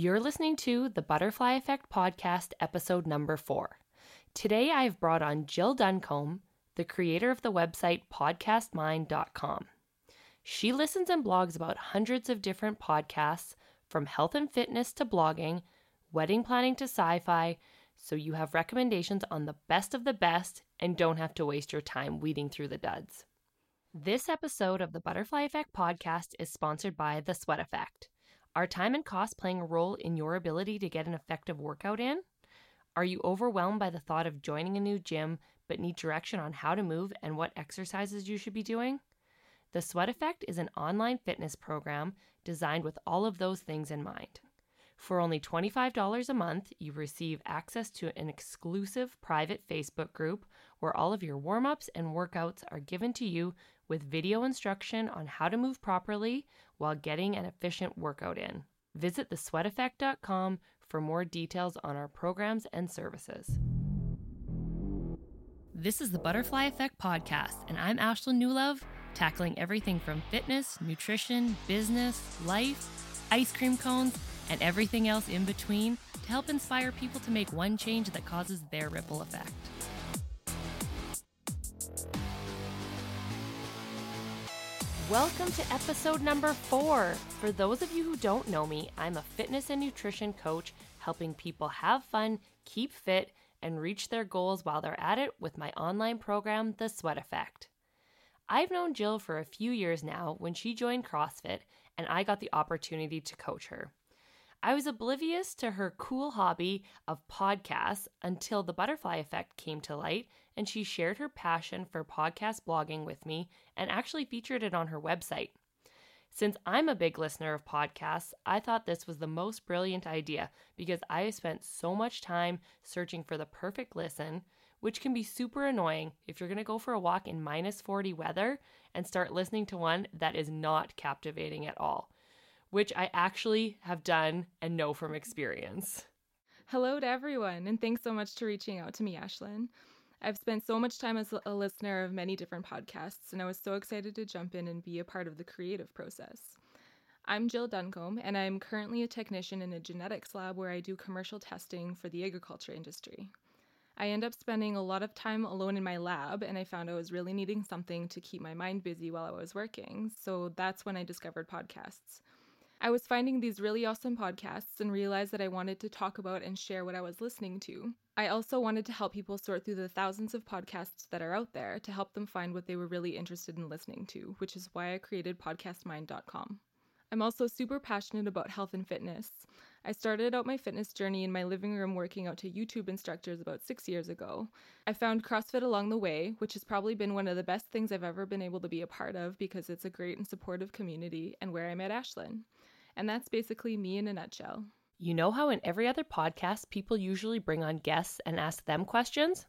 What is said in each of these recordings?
You're listening to the Butterfly Effect Podcast, episode number four. Today I've brought on Jill Duncombe, the creator of the website podcastmind.com. She listens and blogs about hundreds of different podcasts, from health and fitness to blogging, wedding planning to sci fi, so you have recommendations on the best of the best and don't have to waste your time weeding through the duds. This episode of the Butterfly Effect podcast is sponsored by The Sweat Effect. Are time and cost playing a role in your ability to get an effective workout in? Are you overwhelmed by the thought of joining a new gym but need direction on how to move and what exercises you should be doing? The Sweat Effect is an online fitness program designed with all of those things in mind. For only $25 a month, you receive access to an exclusive private Facebook group where all of your warm ups and workouts are given to you with video instruction on how to move properly while getting an efficient workout in. Visit thesweateffect.com for more details on our programs and services. This is the Butterfly Effect Podcast, and I'm Ashlyn Newlove, tackling everything from fitness, nutrition, business, life, ice cream cones, and everything else in between to help inspire people to make one change that causes their ripple effect. Welcome to episode number four. For those of you who don't know me, I'm a fitness and nutrition coach helping people have fun, keep fit, and reach their goals while they're at it with my online program, The Sweat Effect. I've known Jill for a few years now when she joined CrossFit and I got the opportunity to coach her. I was oblivious to her cool hobby of podcasts until the butterfly effect came to light and she shared her passion for podcast blogging with me and actually featured it on her website. Since I'm a big listener of podcasts, I thought this was the most brilliant idea because I have spent so much time searching for the perfect listen, which can be super annoying if you're going to go for a walk in minus 40 weather and start listening to one that is not captivating at all, which I actually have done and know from experience. Hello to everyone, and thanks so much for reaching out to me, Ashlyn. I've spent so much time as a listener of many different podcasts, and I was so excited to jump in and be a part of the creative process. I'm Jill Duncombe, and I'm currently a technician in a genetics lab where I do commercial testing for the agriculture industry. I end up spending a lot of time alone in my lab, and I found I was really needing something to keep my mind busy while I was working, so that's when I discovered podcasts. I was finding these really awesome podcasts and realized that I wanted to talk about and share what I was listening to. I also wanted to help people sort through the thousands of podcasts that are out there to help them find what they were really interested in listening to, which is why I created podcastmind.com. I'm also super passionate about health and fitness. I started out my fitness journey in my living room working out to YouTube instructors about six years ago. I found CrossFit along the way, which has probably been one of the best things I've ever been able to be a part of because it's a great and supportive community and where I met Ashlyn. And that's basically me in a nutshell. You know how in every other podcast, people usually bring on guests and ask them questions?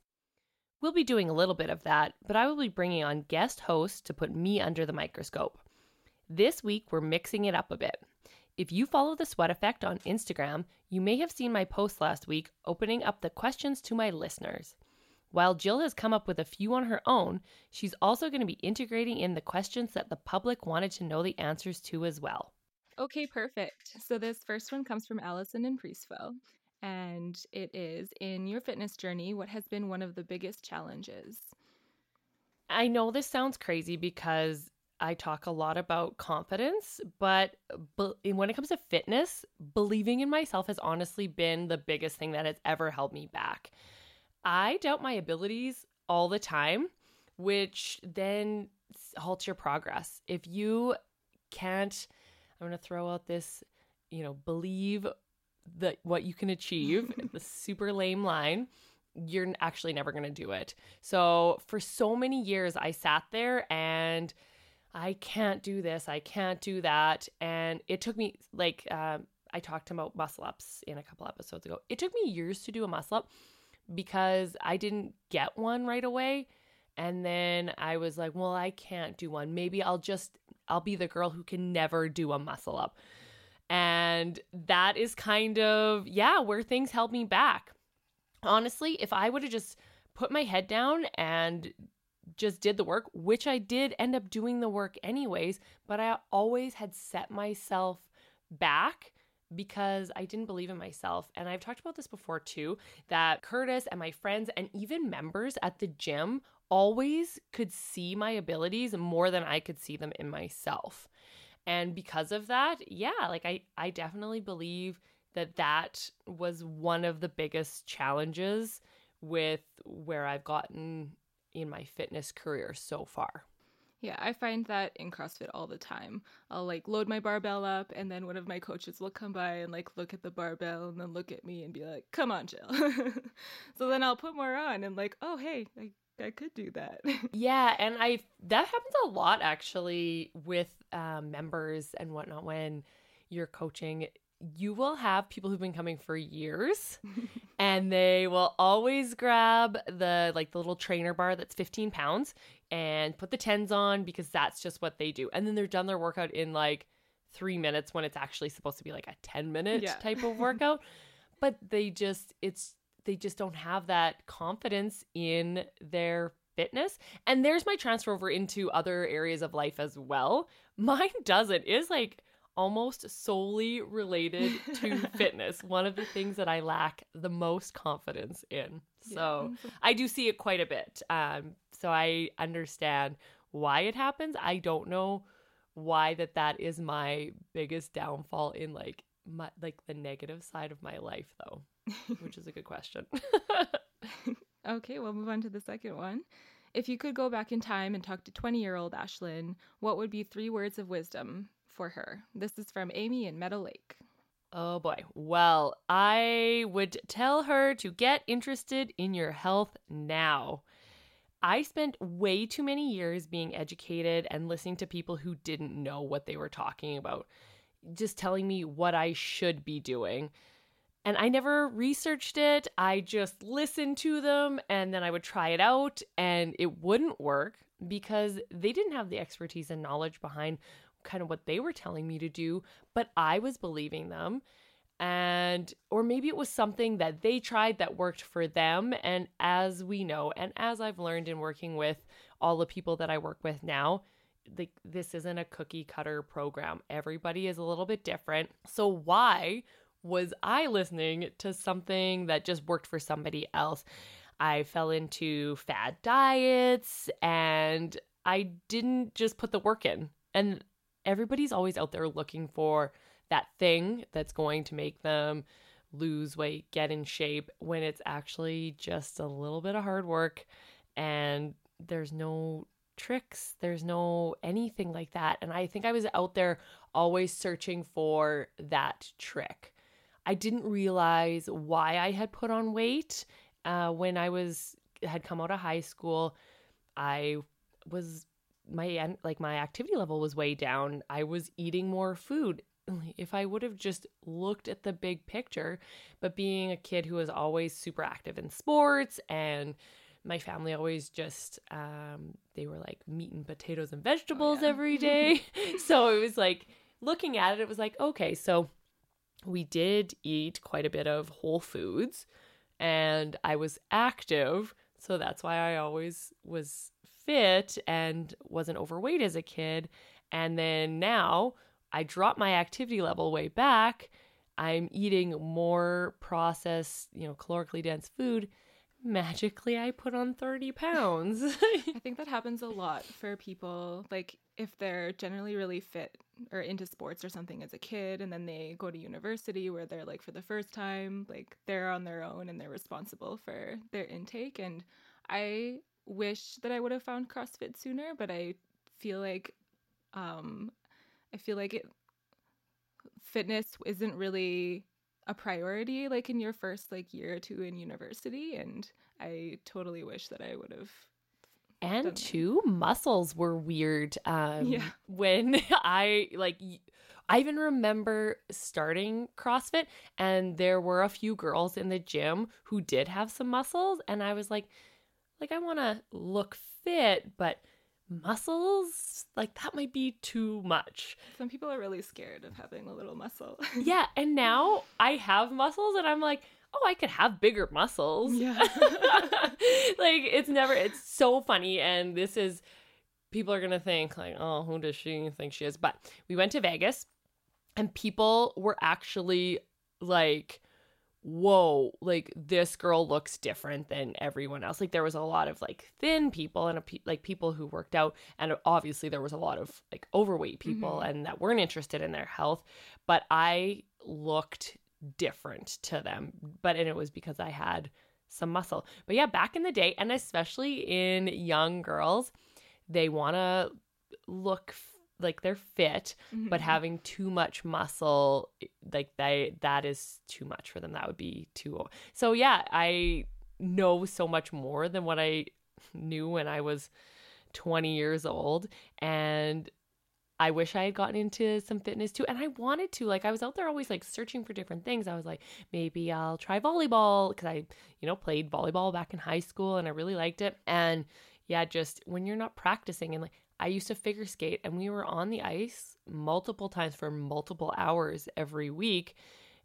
We'll be doing a little bit of that, but I will be bringing on guest hosts to put me under the microscope. This week, we're mixing it up a bit. If you follow the Sweat Effect on Instagram, you may have seen my post last week opening up the questions to my listeners. While Jill has come up with a few on her own, she's also going to be integrating in the questions that the public wanted to know the answers to as well. Okay, perfect. So this first one comes from Allison in Priestville, and it is In your fitness journey, what has been one of the biggest challenges? I know this sounds crazy because I talk a lot about confidence, but be- when it comes to fitness, believing in myself has honestly been the biggest thing that has ever held me back. I doubt my abilities all the time, which then halts your progress. If you can't I'm going to throw out this, you know, believe that what you can achieve, the super lame line. You're actually never going to do it. So, for so many years, I sat there and I can't do this, I can't do that. And it took me, like, uh, I talked about muscle ups in a couple episodes ago. It took me years to do a muscle up because I didn't get one right away. And then I was like, well, I can't do one. Maybe I'll just I'll be the girl who can never do a muscle up. And that is kind of, yeah, where things held me back. Honestly, if I would have just put my head down and just did the work, which I did end up doing the work anyways, but I always had set myself back because I didn't believe in myself. And I've talked about this before too that Curtis and my friends and even members at the gym always could see my abilities more than I could see them in myself. And because of that, yeah, like I I definitely believe that that was one of the biggest challenges with where I've gotten in my fitness career so far. Yeah, I find that in CrossFit all the time. I'll like load my barbell up, and then one of my coaches will come by and like look at the barbell and then look at me and be like, come on, Jill. so then I'll put more on and like, oh, hey, I, I could do that. yeah, and I that happens a lot actually with um, members and whatnot when you're coaching you will have people who've been coming for years and they will always grab the like the little trainer bar that's 15 pounds and put the tens on because that's just what they do. And then they're done their workout in like three minutes when it's actually supposed to be like a 10 minute yeah. type of workout. But they just it's they just don't have that confidence in their fitness. And there's my transfer over into other areas of life as well. Mine doesn't. Is like almost solely related to fitness. One of the things that I lack the most confidence in. So yeah. I do see it quite a bit. Um, so I understand why it happens. I don't know why that that is my biggest downfall in like my like the negative side of my life though, which is a good question. okay, we'll move on to the second one. If you could go back in time and talk to 20 year old Ashlyn, what would be three words of wisdom for her. This is from Amy in Meadow Lake. Oh boy. Well, I would tell her to get interested in your health now. I spent way too many years being educated and listening to people who didn't know what they were talking about, just telling me what I should be doing. And I never researched it. I just listened to them and then I would try it out and it wouldn't work because they didn't have the expertise and knowledge behind kind of what they were telling me to do, but I was believing them. And, or maybe it was something that they tried that worked for them. And as we know, and as I've learned in working with all the people that I work with now, like this isn't a cookie cutter program. Everybody is a little bit different. So, why was I listening to something that just worked for somebody else? I fell into fad diets and I didn't just put the work in. And everybody's always out there looking for that thing that's going to make them lose weight, get in shape, when it's actually just a little bit of hard work and there's no tricks, there's no anything like that. And I think I was out there always searching for that trick. I didn't realize why I had put on weight uh, when I was had come out of high school. I was my like my activity level was way down. I was eating more food. If I would have just looked at the big picture, but being a kid who was always super active in sports and my family always just um, they were like meat and potatoes and vegetables oh, yeah. every day. so it was like looking at it, it was like, okay, so we did eat quite a bit of whole foods and I was active. So that's why I always was fit and wasn't overweight as a kid. And then now I drop my activity level way back. I'm eating more processed, you know, calorically dense food. Magically, I put on 30 pounds. I think that happens a lot for people. Like, if they're generally really fit or into sports or something as a kid, and then they go to university where they're like, for the first time, like they're on their own and they're responsible for their intake. And I wish that I would have found CrossFit sooner, but I feel like um I feel like it fitness isn't really a priority like in your first like year or two in university and I totally wish that I would have and two muscles were weird um yeah. when I like I even remember starting CrossFit and there were a few girls in the gym who did have some muscles and I was like like I want to look fit, but muscles like that might be too much. Some people are really scared of having a little muscle. yeah, and now I have muscles and I'm like, "Oh, I could have bigger muscles." Yeah. like it's never it's so funny and this is people are going to think like, "Oh, who does she think she is?" But we went to Vegas and people were actually like whoa like this girl looks different than everyone else like there was a lot of like thin people and a like people who worked out and obviously there was a lot of like overweight people Mhm. and that weren't interested in their health but i looked different to them but and it was because i had some muscle but yeah back in the day and especially in young girls they want to look like they're fit but Mhm. having too much muscle like they that is too much for them that would be too so yeah i know so much more than what i knew when i was 20 years old and i wish i had gotten into some fitness too and i wanted to like i was out there always like searching for different things i was like maybe i'll try volleyball because i you know played volleyball back in high school and i really liked it and yeah just when you're not practicing and like I used to figure skate and we were on the ice multiple times for multiple hours every week.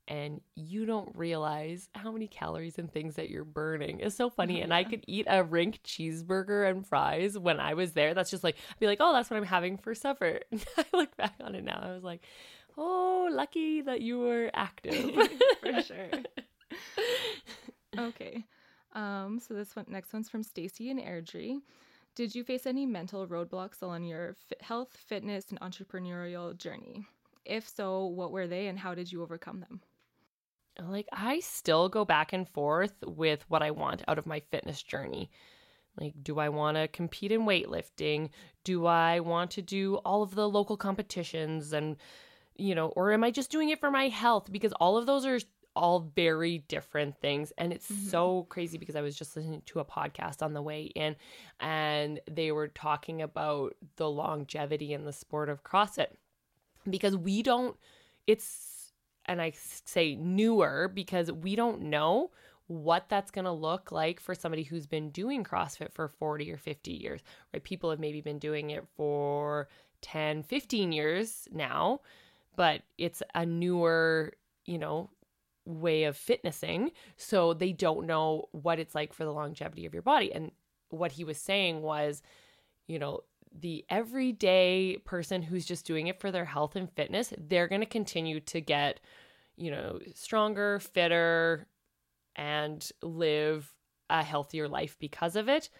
And you don't realize how many calories and things that you're burning. It's so funny. And I could eat a rink cheeseburger and fries when I was there. That's just like, I'd be like, oh, that's what I'm having for supper. I look back on it now. I was like, oh, lucky that you were active. For sure. Okay. Um, so this one next one's from Stacy and Airdrie. Did you face any mental roadblocks along your health, fitness, and entrepreneurial journey? If so, what were they and how did you overcome them? like I still go back and forth with what I want out of my fitness journey. Like, do I want to compete in weightlifting? Do I want to do all of the local competitions? And, you know, or am I just doing it for my health? Because all of those are all very different things. And it's Mhm. so crazy because I was just listening to a podcast on the way in and they were talking about the longevity in the sport of CrossFit because we don't, it's, and I say newer because we don't know what that's going to look like for somebody who's been doing CrossFit for 40 or 50 years, right? People have maybe been doing it for 10, 15 years now, but it's a newer, you know, way of fitnessing. So they don't know what it's like for the longevity of your body. And what he was saying was, you know, the everyday person who's just doing it for their health and fitness, they're going to continue to get, you know, stronger, fitter, and live a healthier life because of it.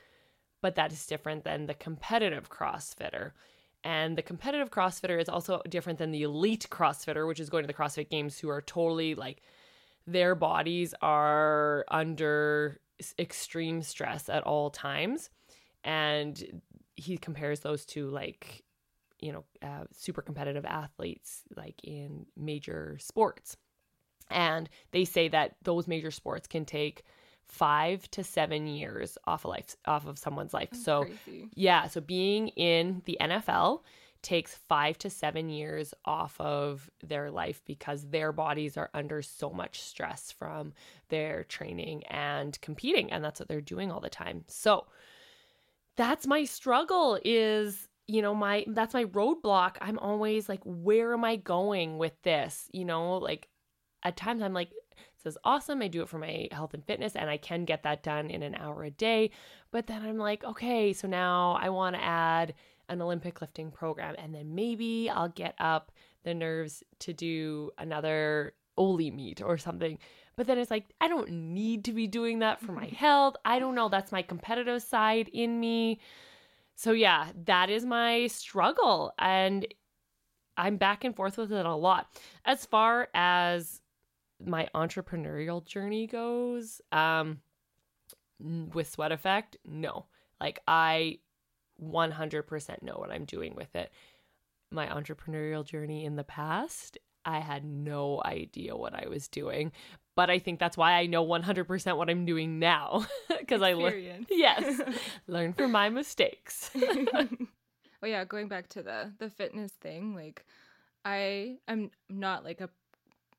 But that is different than the competitive CrossFitter. And the competitive CrossFitter is also different than the elite CrossFitter, which is going to the CrossFit Games, who are totally like their bodies are under extreme stress at all times. And he compares those to like, you know, uh, super competitive athletes, like in major sports. And they say that those major sports can take five to seven years off of life, off of someone's life. That's so crazy. yeah, so being in the NFL takes five to seven years off of their life because their bodies are under so much stress from their training and competing, and that's what they're doing all the time. So that's my struggle is you know my that's my roadblock. I'm always like where am i going with this? You know like at times i'm like this is awesome. I do it for my health and fitness and i can get that done in an hour a day. But then i'm like okay so now i want to add an olympic lifting program and then maybe i'll get up the nerves to do another Oli meet or something. But then it's like i don't need to be doing that for my health. I don't know. That's my competitive side in me. So yeah that is my struggle and i'm back and forth with it a lot. As far as my entrepreneurial journey goes um with sweat effect no. Like i 100% know what i'm doing with it. My entrepreneurial journey in the past i had no idea what i was doing but i think that's why i know 100% what i'm doing now because i learned yes learn from my mistakes. Oh yeah, going back to the the fitness thing, like I am not like a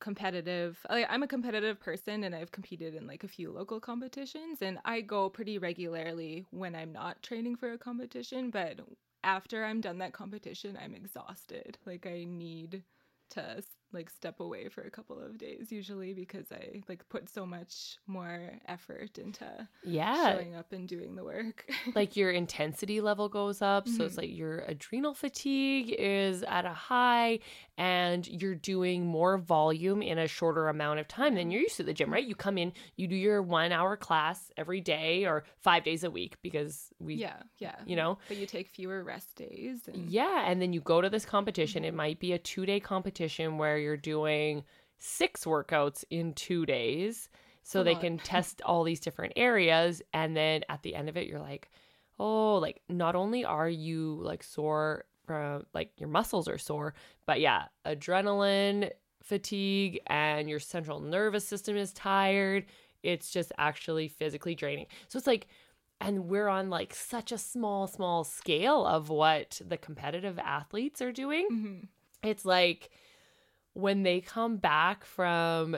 competitive like I'm a competitive person and I've competed in like a few local competitions and I go pretty regularly when I'm not training for a competition, but after I'm done that competition, I'm exhausted. Like I need to like step away for a couple of days usually because I like put so much more effort into yeah showing up and doing the work. like your intensity level goes up, so it's Mhm. like your adrenal fatigue is at a high and you're doing more volume in a shorter amount of time than you're used to at the gym, right? You come in, you do your 1-hour class every day or 5 days a week because we yeah, yeah. you know, But you take fewer rest days and Yeah, and then you go to this competition. It might be a two day competition where you're doing six workouts in two days. So they can test all these different areas. And then at the end of it, you're like, oh, like not only are you like sore from like your muscles are sore, but yeah, adrenaline, fatigue, and your central nervous system is tired. It's just actually physically draining. So it's like, and we're on like such a small small scale of what the competitive athletes are doing Mhm. it's like when they come back from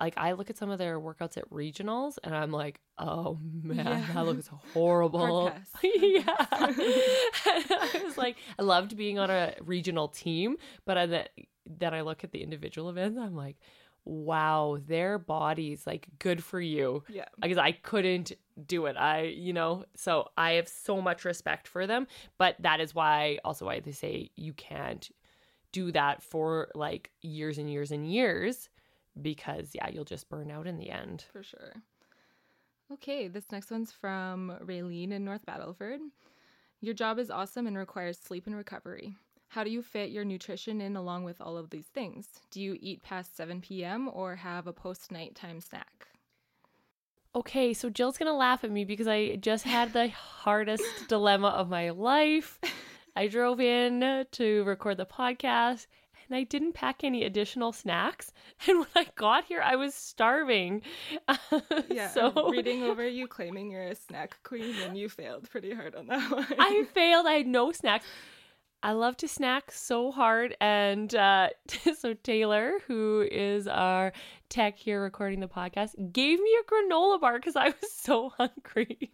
like i look at some of their workouts at regionals and i'm like oh man Yeah. that looks horrible yeah i was like i loved being on a regional team but I, then, then i look at the individual events i'm like wow their bodies like good for you Yeah. because I couldn't do it. I, you know, so I have so much respect for them, but that is why also why they say you can't do that for like years and years and years because yeah, you'll just burn out in the end. For sure. Okay, this next one's from Raylene in North Battleford. Your job is awesome and requires sleep and recovery. How do you fit your nutrition in along with all of these things? Do you eat past 7 p.m. or have a post nighttime snack? Okay, so Jill's to laugh at me because I just had the hardest dilemma of my life. I drove in to record the podcast and I didn't pack any additional snacks. And when I got here, I was starving. Yeah, so reading over you claiming you're a snack queen and you failed pretty hard on that one. I failed. I had no snacks. I love to snack so hard. And uh, so Taylor, who is our tech here recording the podcast, gave me a granola bar because I was so hungry.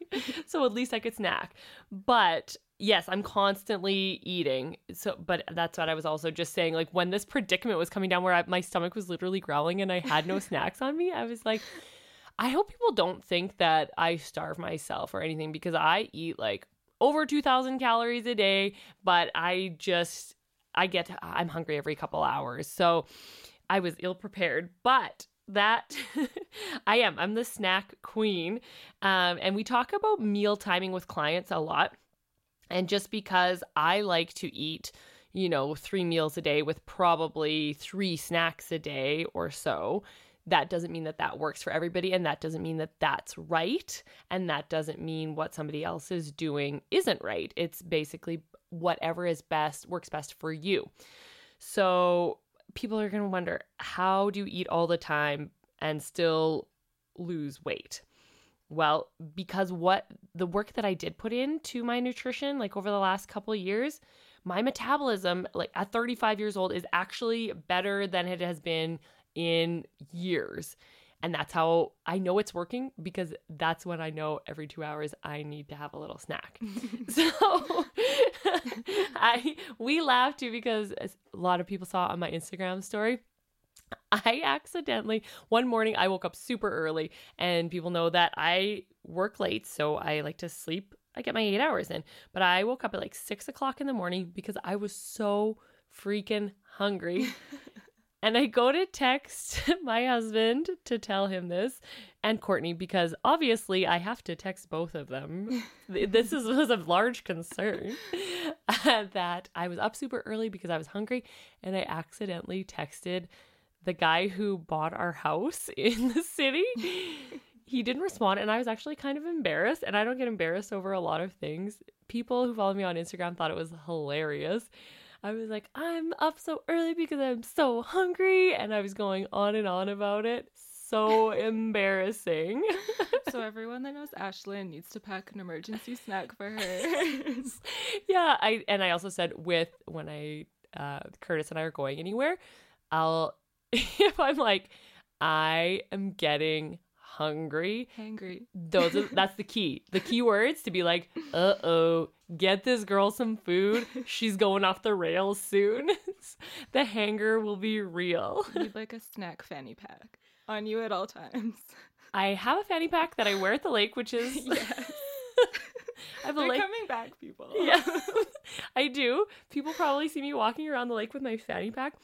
so at least I could snack. But yes, I'm constantly eating. So, but that's what I was also just saying. Like when this predicament was coming down, where I, my stomach was literally growling and I had no snacks on me, I was like. I hope people don't think that I starve myself or anything because I eat like over 2000 calories a day, but I just I get I'm hungry every couple hours. So I was ill prepared, but that I am. I'm the snack queen. Um, and we talk about meal timing with clients a lot. And just because I like to eat, you know, three meals a day with probably three snacks a day or so, that doesn't mean that that works for everybody and that doesn't mean that that's right and that doesn't mean what somebody else is doing isn't right. It's basically whatever is best works best for you. So people are going to wonder how do you eat all the time and still lose weight? Well because what the work that i did put into my nutrition like over the last couple years my metabolism like at 35 years old is actually better than it has been in years. And that's how I know it's working because that's when I know every two hours I need to have a little snack. so I we laughed too because as a lot of people saw on my Instagram story. I accidentally one morning I woke up super early and people know that I work late, so I like to sleep. I get my eight hours in, but I woke up at like six o'clock in the morning because I was so freaking hungry. And I go to text my husband to tell him this and Courtney because obviously I have to text both of them. this is, was a large concern uh, that I was up super early because I was hungry and I accidentally texted the guy who bought our house in the city. he didn't respond and I was actually kind of embarrassed and I don't get embarrassed over a lot of things. People who follow me on Instagram thought it was hilarious. I was like, I'm up so early because I'm so hungry. And I was going on and on about it. So embarrassing. so everyone that knows Ashlyn needs to pack an emergency snack for her. yeah, I and I also said with when I uh Curtis and I are going anywhere, I'll if I'm like I am getting hungry. Hangry. Those are, that's the key. The key words to be like, uh oh, get this girl some food. She's going off the rails soon. the hanger will be real. Need like a snack fanny pack on you at all times. I have a fanny pack that I wear at the lake, which is Yes. I have a They're lake. coming back, people. Yeah, I do. People probably see me walking around the lake with my fanny pack.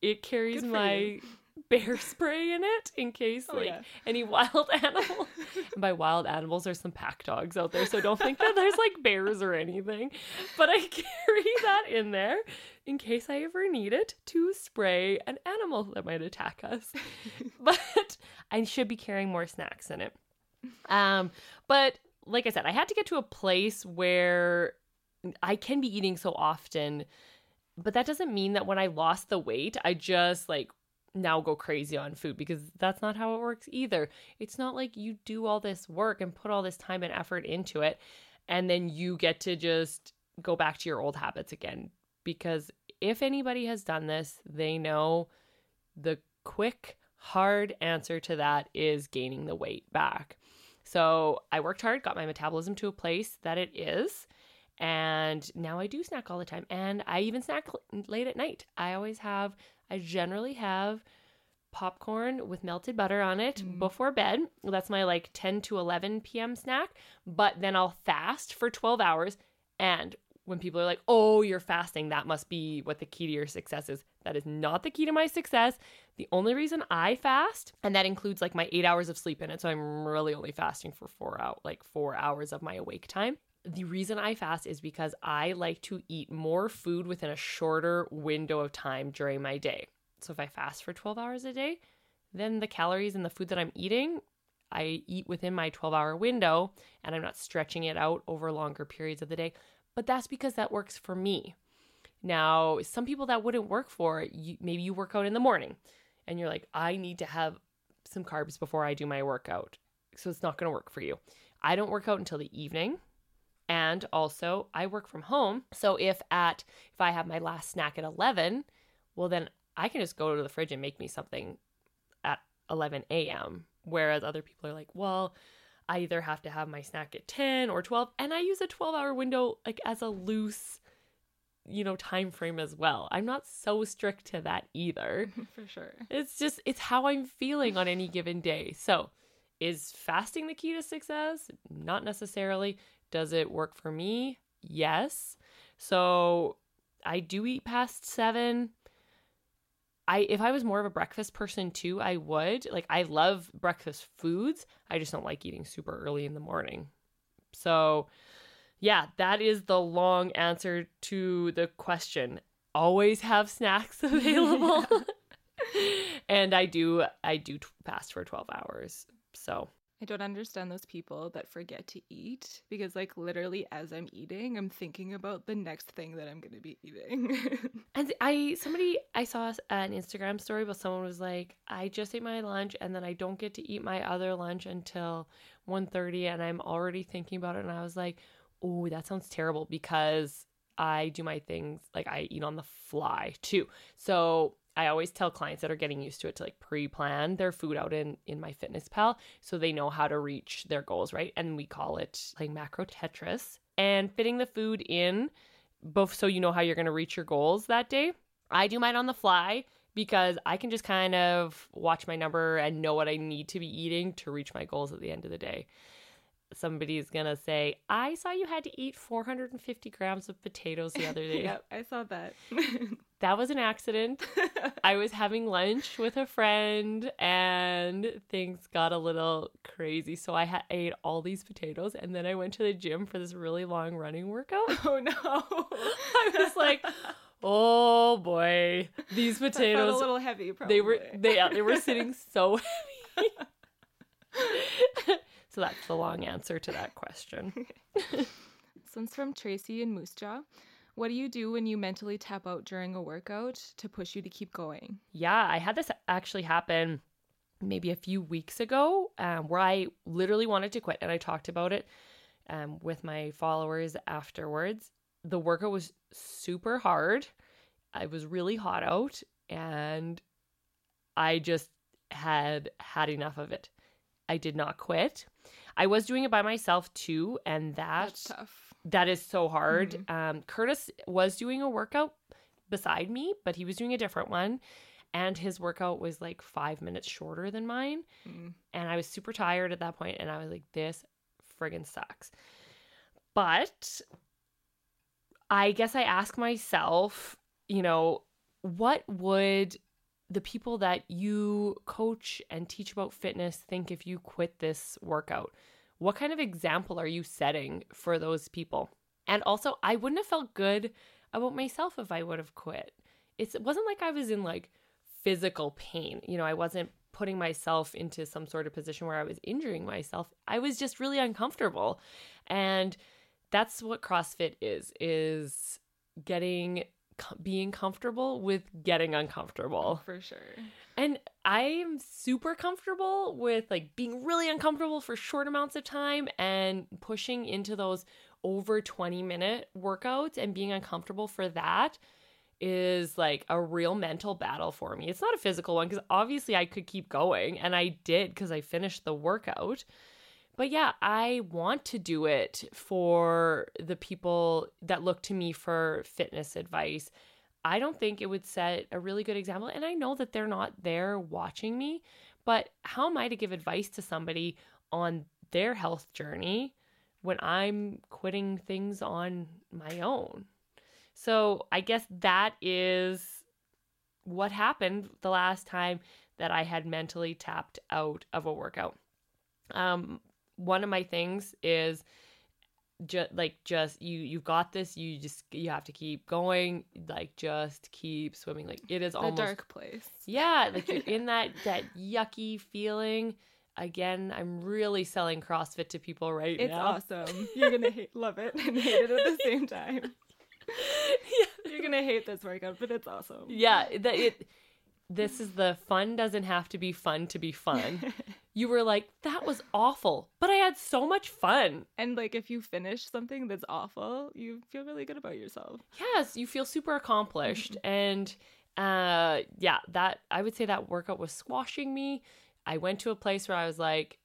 It carries my you. Bear spray in it in case Oh, like yeah. any wild animal. and by wild animals, there's some pack dogs out there, so don't think that there's like bears or anything. But I carry that in there in case I ever need it to spray an animal that might attack us. but I should be carrying more snacks in it. Um, but like I said, I had to get to a place where I can be eating so often, but that doesn't mean that when I lost the weight, I just like now go crazy on food because that's not how it works either. It's not like you do all this work and put all this time and effort into it and then you get to just go back to your old habits again because if anybody has done this, they know the quick hard answer to that is gaining the weight back. So I worked hard, got my metabolism to a place that it is, and now I do snack all the time. And I even snack late at night. I always have, I generally have popcorn with melted butter on it Mm. before bed. That's my like 10 to 11 p.m. snack. But then I'll fast for 12 hours. And when people are like, oh, you're fasting, that must be what the key to your success is. That is not the key to my success. The only reason I fast, and that includes like my eight hours of sleep in it. So I'm really only fasting for four out, like four hours of my awake time. The reason I fast is because I like to eat more food within a shorter window of time during my day. So if I fast for 12 hours a day, then the calories and the food that I'm eating, I eat within my 12 hour window and I'm not stretching it out over longer periods of the day. But that's because that works for me. Now, some people that wouldn't work for, you, maybe you work out in the morning and you're like, I need to have some carbs before I do my workout. So it's not going to work for you. I don't work out until the evening. And also, I work from home. So if at if I have my last snack at 11, well then I can just go to the fridge and make me something at 11 a.m. Whereas other people are like, well, I either have to have my snack at 10 or 12 and I use a 12 hour window like as a loose you know time frame as well. I'm not so strict to that either. For sure. It's just it's how I'm feeling on any given day. So, is fasting the key to success? Not necessarily. Does it work for me? Yes. So, I do eat past 7. I if I was more of a breakfast person too, I would. Like I love breakfast foods. I just don't like eating super early in the morning. So, yeah, that is the long answer to the question. Always have snacks available. and I do I do t- fast for 12 hours. So, I don't understand those people that forget to eat because, like, literally as I'm eating, I'm thinking about the next thing that I'm going to be eating. and I somebody I saw an Instagram story but someone was like, "I just ate my lunch and then I don't get to eat my other lunch until 1:30 and I'm already thinking about it." And I was like, "Oh, that sounds terrible because I do my things like I eat on the fly too." So, I always tell clients that are getting used to it to like pre-plan their food out in in MyFitnessPal so they know how to reach their goals, right? And we call it like macro Tetris and fitting the food in both so you know how you're going to reach your goals that day. I do mine on the fly because I can just kind of watch my number and know what I need to be eating to reach my goals at the end of the day. Somebody's going to say, I saw you had to eat 450 grams of potatoes the other day. yep, I saw that. That was an accident. I was having lunch with a friend and things got a little crazy. So I ha- ate all these potatoes and then I went to the gym for this really long running workout. oh no. I was like, oh boy, these potatoes. a little heavy, probably. They were they yeah, they were sitting so heavy. So that's the long answer to that question. This one's from Tracy and Moose Jaw. What do you do when you mentally tap out during a workout to push you to keep going? Yeah, I had this actually happen maybe a few weeks ago um, where I literally wanted to quit and I talked about it um, with my followers afterwards. The workout was super hard. I was really hot out and I just had had enough of it. I did not quit. I was doing it by myself too, and that That's tough. that is so hard. Um, Curtis was doing a workout beside me, but he was doing a different one. And his workout was like five minutes shorter than mine. Mm. And I was super tired at that point, And I was like, this friggin' sucks. But I guess I ask myself, you know, what would the people that you coach and teach about fitness think if you quit this workout? What kind of example are you setting for those people? And also, I wouldn't have felt good about myself if I would have quit. It's, it wasn't like I was in like physical pain. You know, I wasn't putting myself into some sort of position where I was injuring myself. I was just really uncomfortable. And that's what CrossFit is is getting being comfortable with getting uncomfortable. For sure. And I am super comfortable with like being really uncomfortable for short amounts of time and pushing into those over 20 minute workouts and being uncomfortable for that is like a real mental battle for me. It's not a physical one because obviously I could keep going and I did because I finished the workout. But yeah, I want to do it for the people that look to me for fitness advice. I don't think it would set a really good example. And I know that they're not there watching me, but how am I to give advice to somebody on their health journey when I'm quitting things on my own? So I guess that is what happened the last time that I had mentally tapped out of a workout. Um, one of my things is just like just you you've got this you just you have to keep going like just keep swimming. Like it is the almost dark place. Yeah like you're in that that yucky feeling. Again i'm really selling crossfit to people right it's now. awesome. You're gonna hate, love it and hate it at the same time. Yeah. you're gonna hate this workout but it's awesome. Yeah that it this is the fun doesn't have to be fun to be fun you were like, that was awful, but I had so much fun. And like, if you finish something that's awful, you feel really good about yourself. Yes, you feel super accomplished. and uh, yeah, that I would say that workout was squashing me. I went to a place where I was like,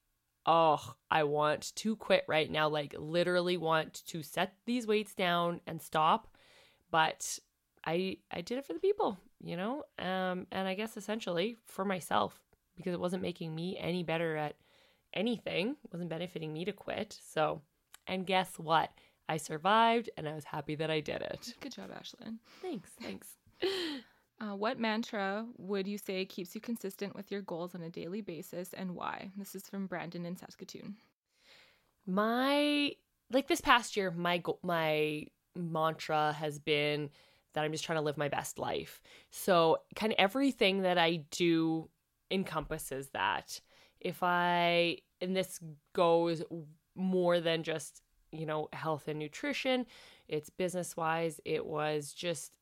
oh, I want to quit right now. Like, literally want to set these weights down and stop. But I I did it for the people, you know? Um, and I guess essentially for myself because it wasn't making me any better at anything, it wasn't benefiting me to quit. So, and guess what? I survived and I was happy that I did it. Good job, Ashlyn. Thanks. Thanks. Uh, what mantra would you say keeps you consistent with your goals on a daily basis and why? This is from Brandon in Saskatoon. My like this past year, my my mantra has been that I'm just trying to live my best life. So, kind of everything that I do encompasses that. If I, and this goes more than just, you know, health and nutrition, it's business wise, it was just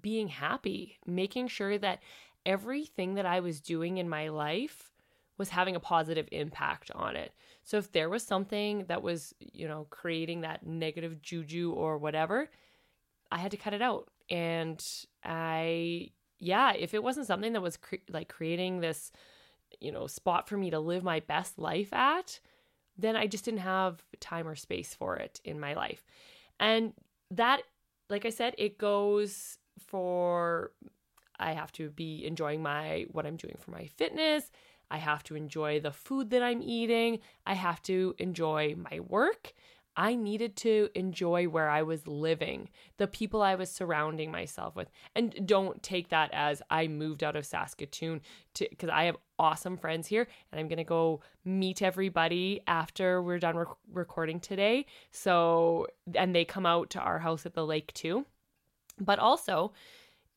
being happy, making sure that everything that I was doing in my life was having a positive impact on it. So if there was something that was, you know, creating that negative juju or whatever, I had to cut it out. And I yeah, if it wasn't something that was cre- like creating this, you know, spot for me to live my best life at, then I just didn't have time or space for it in my life. And that, like I said, it goes for I have to be enjoying my what I'm doing for my fitness. I have to enjoy the food that I'm eating. I have to enjoy my work. I needed to enjoy where I was living, the people I was surrounding myself with. And don't take that as I moved out of Saskatoon to because I have awesome friends here and I'm going to go meet everybody after we're done rec- recording today. So, and they come out to our house at the lake too. But also,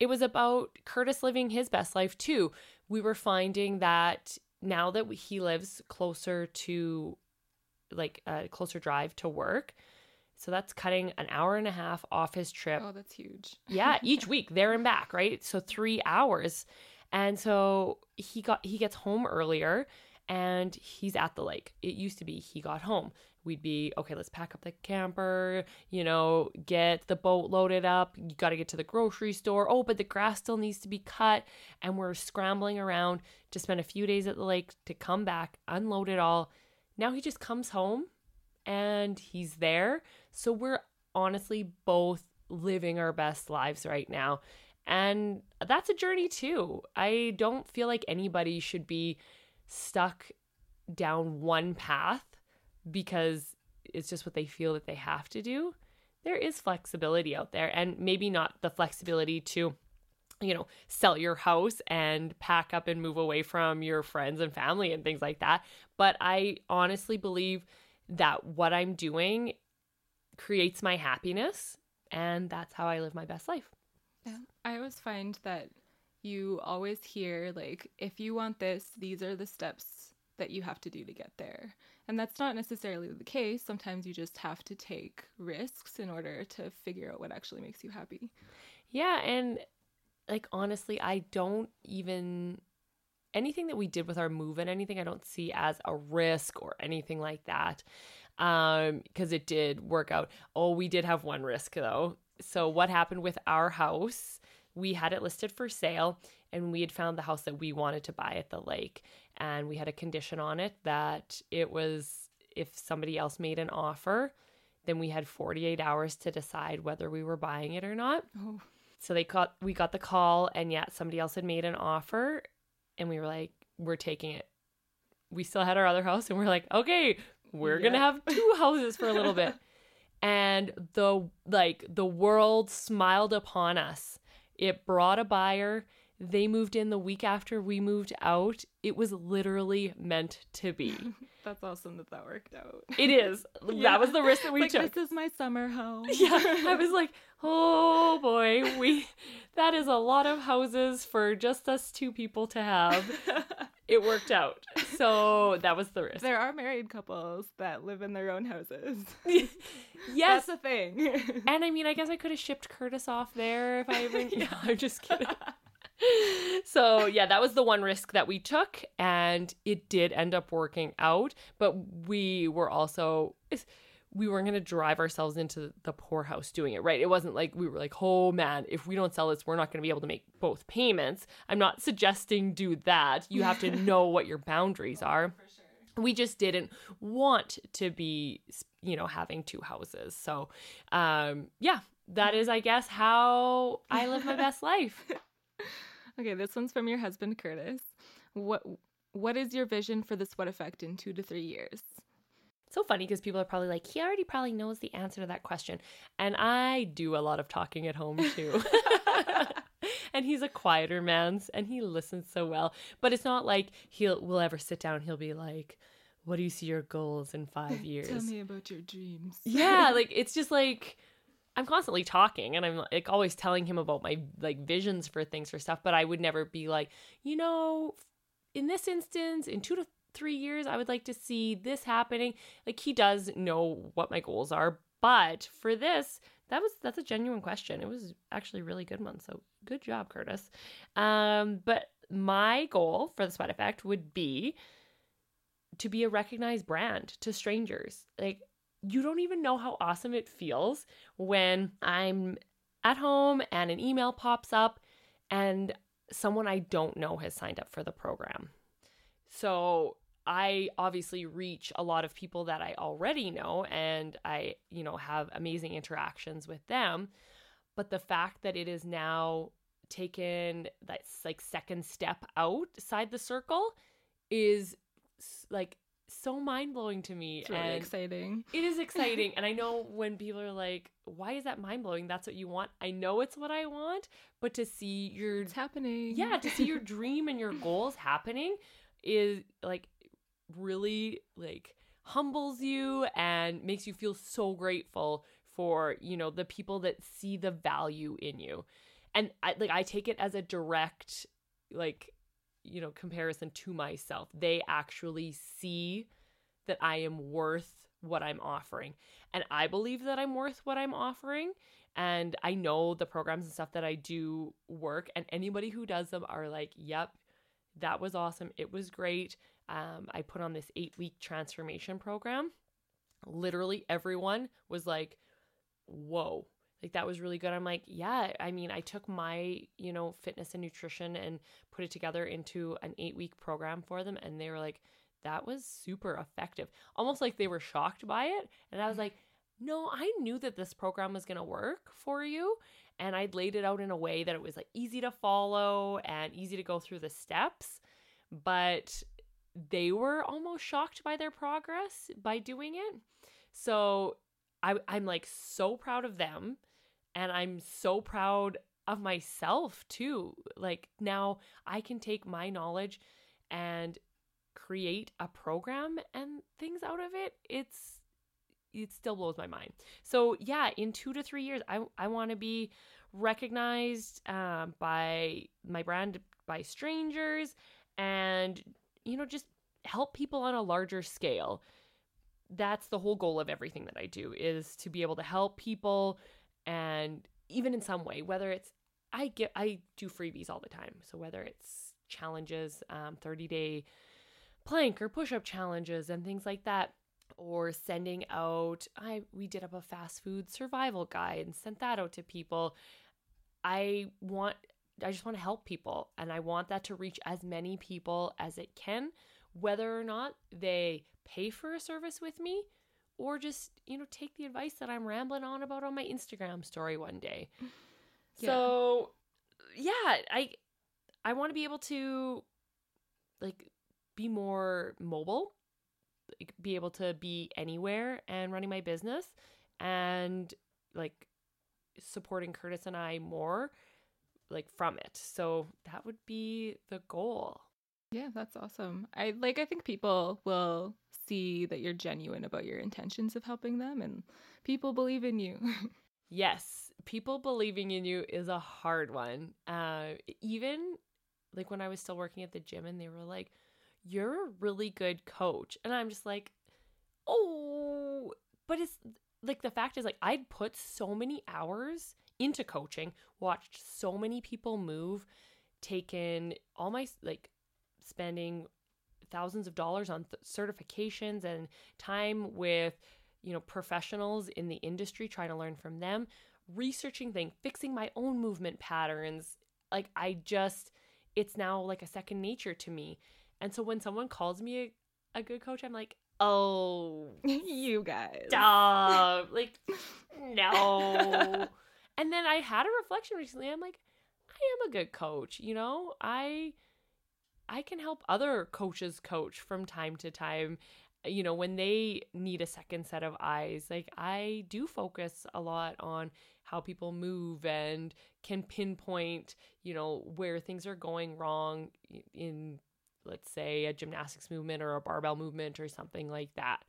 it was about Curtis living his best life too. We were finding that now that he lives closer to like a closer drive to work. So that's cutting an hour and a half off his trip. Oh, that's huge. yeah, each week there and back, right? So 3 hours. And so he got he gets home earlier and he's at the lake. It used to be he got home. We'd be, okay, let's pack up the camper, you know, get the boat loaded up. You got to get to the grocery store. Oh, but the grass still needs to be cut. And we're scrambling around to spend a few days at the lake to come back, unload it all. Now he just comes home and he's there. So we're honestly both living our best lives right now. And that's a journey too. I don't feel like anybody should be stuck down one path because it's just what they feel that they have to do. There is flexibility out there, and maybe not the flexibility to, you know, sell your house and pack up and move away from your friends and family and things like that. But I honestly believe that what I'm doing creates my happiness, and that's how I live my best life. Yeah. I always find that you always hear, like, if you want this, these are the steps that you have to do to get there. And that's not necessarily the case. Sometimes you just have to take risks in order to figure out what actually makes you happy. Yeah. And like, honestly, I don't even anything that we did with our move and anything I don't see as a risk or anything like that. Um, because it did work out. Oh, we did have one risk though. So what happened with our house? We had it listed for sale and we had found the house that we wanted to buy at the lake. And we had a condition on it that it was if somebody else made an offer, then we had 48 hours to decide whether we were buying it or not. Oh. So they got we got the call and yet somebody else had made an offer and we were like, we're taking it. We still had our other house and we're like, okay, we're Yeah. gonna have two houses for a little bit. And the like the world smiled upon us. It brought a buyer. They moved in the week after we moved out. It was literally meant to be. That's awesome that that worked out. It is. Yeah. That was the risk that we like, took. this is my summer home. yeah, I was like, oh boy, we that is a lot of houses for just us two people to have. It worked out. So that was the risk. there are married couples that live in their own houses. yes. That's a thing. And I mean, I guess I could have shipped Curtis off there if I ever. No, I'm just kidding. so yeah, that was the one risk that we took, and it did end up working out. But we were also we weren't going to drive ourselves into the poorhouse doing it right. It wasn't like we were like, oh man, if we don't sell this, we're not going to be able to make both payments. I'm not suggesting do that. You have to know what your boundaries are we just didn't want to be you know having two houses so um yeah that is i guess how i live my best life okay, this one's from your husband Curtis. What what is your vision for the sweat effect in 2 to 3 years? so funny because people are probably like he already probably knows the answer to that question and i do a lot of talking at home too and he's a quieter man and he listens so well but it's not like he'll will ever sit down he'll be like what do you see your goals in five years Tell me about your dreams. yeah like it's just like i'm constantly talking and i'm like always telling him about my like visions for things for stuff but i would never be like you know in this instance in two to three years i would like to see this happening. Like he does know what my goals are but for this that was that's a genuine question. It was actually a really good one so good job curtis. Um but my goal for the sweat effect would be to be a recognized brand to strangers. Like you don't even know how awesome it feels when I'm at home and an email pops up and someone I don't know has signed up for the program. So I obviously reach a lot of people that I already know and I, you know, have amazing interactions with them. But the fact that it is now taken that like second step outside the circle is like so mind blowing to me. It's really and exciting. it is exciting. and I know when people are like, why is that mind blowing? That's what you want. I know it's what I want, but to see your It's happening. yeah, to see your dream and your goals happening is like really like humbles you and makes you feel so grateful for, you know, the people that see the value in you. And I like I take it as a direct like you know comparison to myself. They actually see that I am worth what I'm offering. And I believe that I'm worth what I'm offering. And I know the programs and stuff that I do work. And anybody who does them are like, yep, that was awesome. It was great. um, I put on this eight week transformation program. Literally everyone was like, whoa, like that was really good. I'm like, yeah, I mean, I took my, you know, fitness and nutrition and put it together into an eight week program for them. And they were like, that was super effective. Almost like they were shocked by it. And I was like, no, I knew that this program was going to work for you. And I'd laid it out in a way that it was like easy to follow and easy to go through the steps. But they were almost shocked by their progress by doing it. So I, I'm like so proud of them. And I'm so proud of myself too. Like now I can take my knowledge and create a program and things out of it. It's it still blows my mind. So yeah, in two to three years, I I want to be recognized um, by my brand by strangers and you know just help people on a larger scale that's the whole goal of everything that i do is to be able to help people and even in some way whether it's i get i do freebies all the time. So whether it's challenges um, 30 day plank or push-up challenges and things like that or sending out i we did up a fast food survival guide and sent that out to people. I want i just want to help people and i want that to reach as many people as it can. Whether or not they pay for a service with me or just, you know, take the advice that I'm rambling on about on my Instagram story one day. Yeah. So, yeah, I I want to be able to like be more mobile, like be able to be anywhere and running my business and like supporting Curtis and I more like from it. So that would be the goal. Yeah, that's awesome. I like I think people will see that you're genuine about your intentions of helping them and people believe in you. yes, people believing in you is a hard one. Uh even like when I was still working at the gym and they were like, "You're a really good coach." And I'm just like, "Oh, but it's like the fact is like I'd put so many hours into coaching, watched so many people move, taken all my like spending thousands of dollars on th- certifications and time with you know professionals in the industry trying to learn from them. Researching things fixing my own movement patterns. Like i just it's now like a second nature to me. And so when someone calls me a, a good coach i'm like oh you guys. stop. Like no. And then i had a reflection recently. I'm like i am a good coach you know? I I can help other coaches coach from time to time. You know, when they need a second set of eyes, like I do focus a lot on how people move and can pinpoint, you know, where things are going wrong in, let's say, a gymnastics movement or a barbell movement or something like that.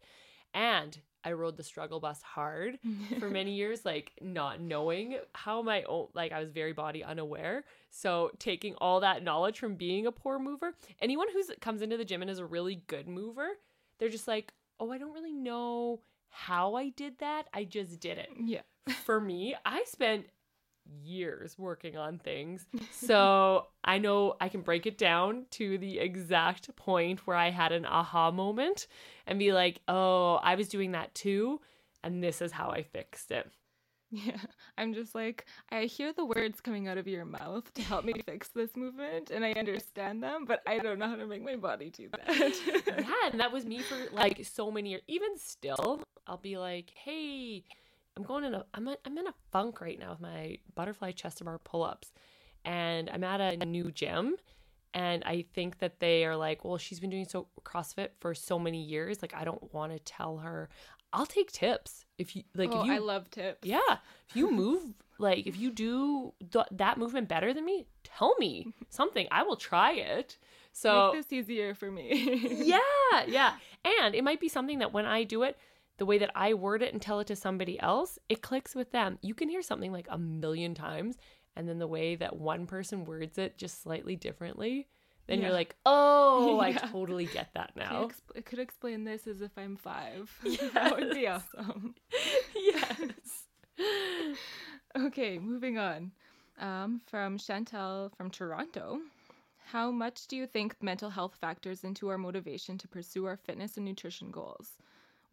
And I rode the struggle bus hard for many years, like not knowing how my own, like I was very body unaware. So taking all that knowledge from being a poor mover, anyone who comes into the gym and is a really good mover, they're just like, oh, I don't really know how I did that. I just did it. Yeah. For me, I spent years working on things. So I know I can break it down to the exact point where I had an aha moment and be like, oh, I was doing that too. And this is how I fixed it. Yeah, I'm just like, I hear the words coming out of your mouth to help me fix this movement, and I understand them, but I don't know how to make my body do that. yeah, and that was me for like so many years. Even still, I'll be like, hey, I'm going in a I'm a, I'm in a funk right now with my butterfly chest bar pull-ups and I'm at a new gym and I think that they are like, well, she's been doing so CrossFit for so many years, like I don't want to tell her. I'll take tips if you like. Oh, if you, I love tips. Yeah, if you move like if you do th- that movement better than me, tell me something. I will try it. So make this easier for me. yeah, yeah, and it might be something that when I do it, the way that I word it and tell it to somebody else, it clicks with them. You can hear something like a million times, and then the way that one person words it just slightly differently, then yeah. you're like, oh, yeah. I totally get that now. I could explain this as if I'm five. Yes. that would be awesome. yes. okay, moving on. Um, from Chantel from Toronto. How much do you think mental health factors into our motivation to pursue our fitness and nutrition goals?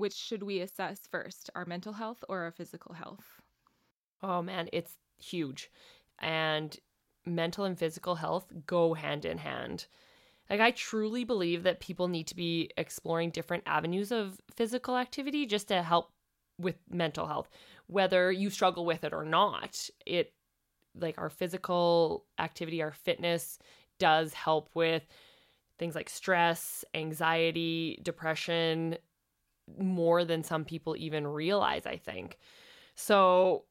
Which should we assess first, our mental health or our physical health? Oh man, it's huge. And mental and physical health go hand in hand. Like, I truly believe that people need to be exploring different avenues of physical activity just to help with mental health, whether you struggle with it or not. It, like, our physical activity, our fitness does help with things like stress, anxiety, depression, more than some people even realize, I think. So,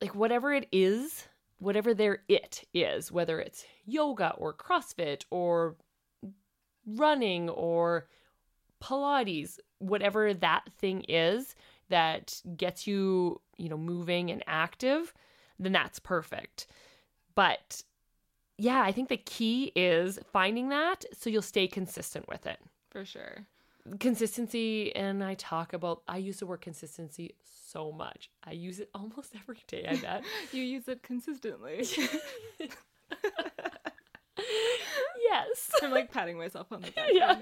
like, whatever it is, whatever their it is, whether it's yoga or CrossFit or running or Pilates, whatever that thing is that gets you, you know, moving and active, then that's perfect. But yeah, I think the key is finding that so you'll stay consistent with it. For sure. Consistency, and I talk about, I use the word consistency so much. I use it almost every day, I bet. you use it consistently. yes. I'm like patting myself on the back. Yeah.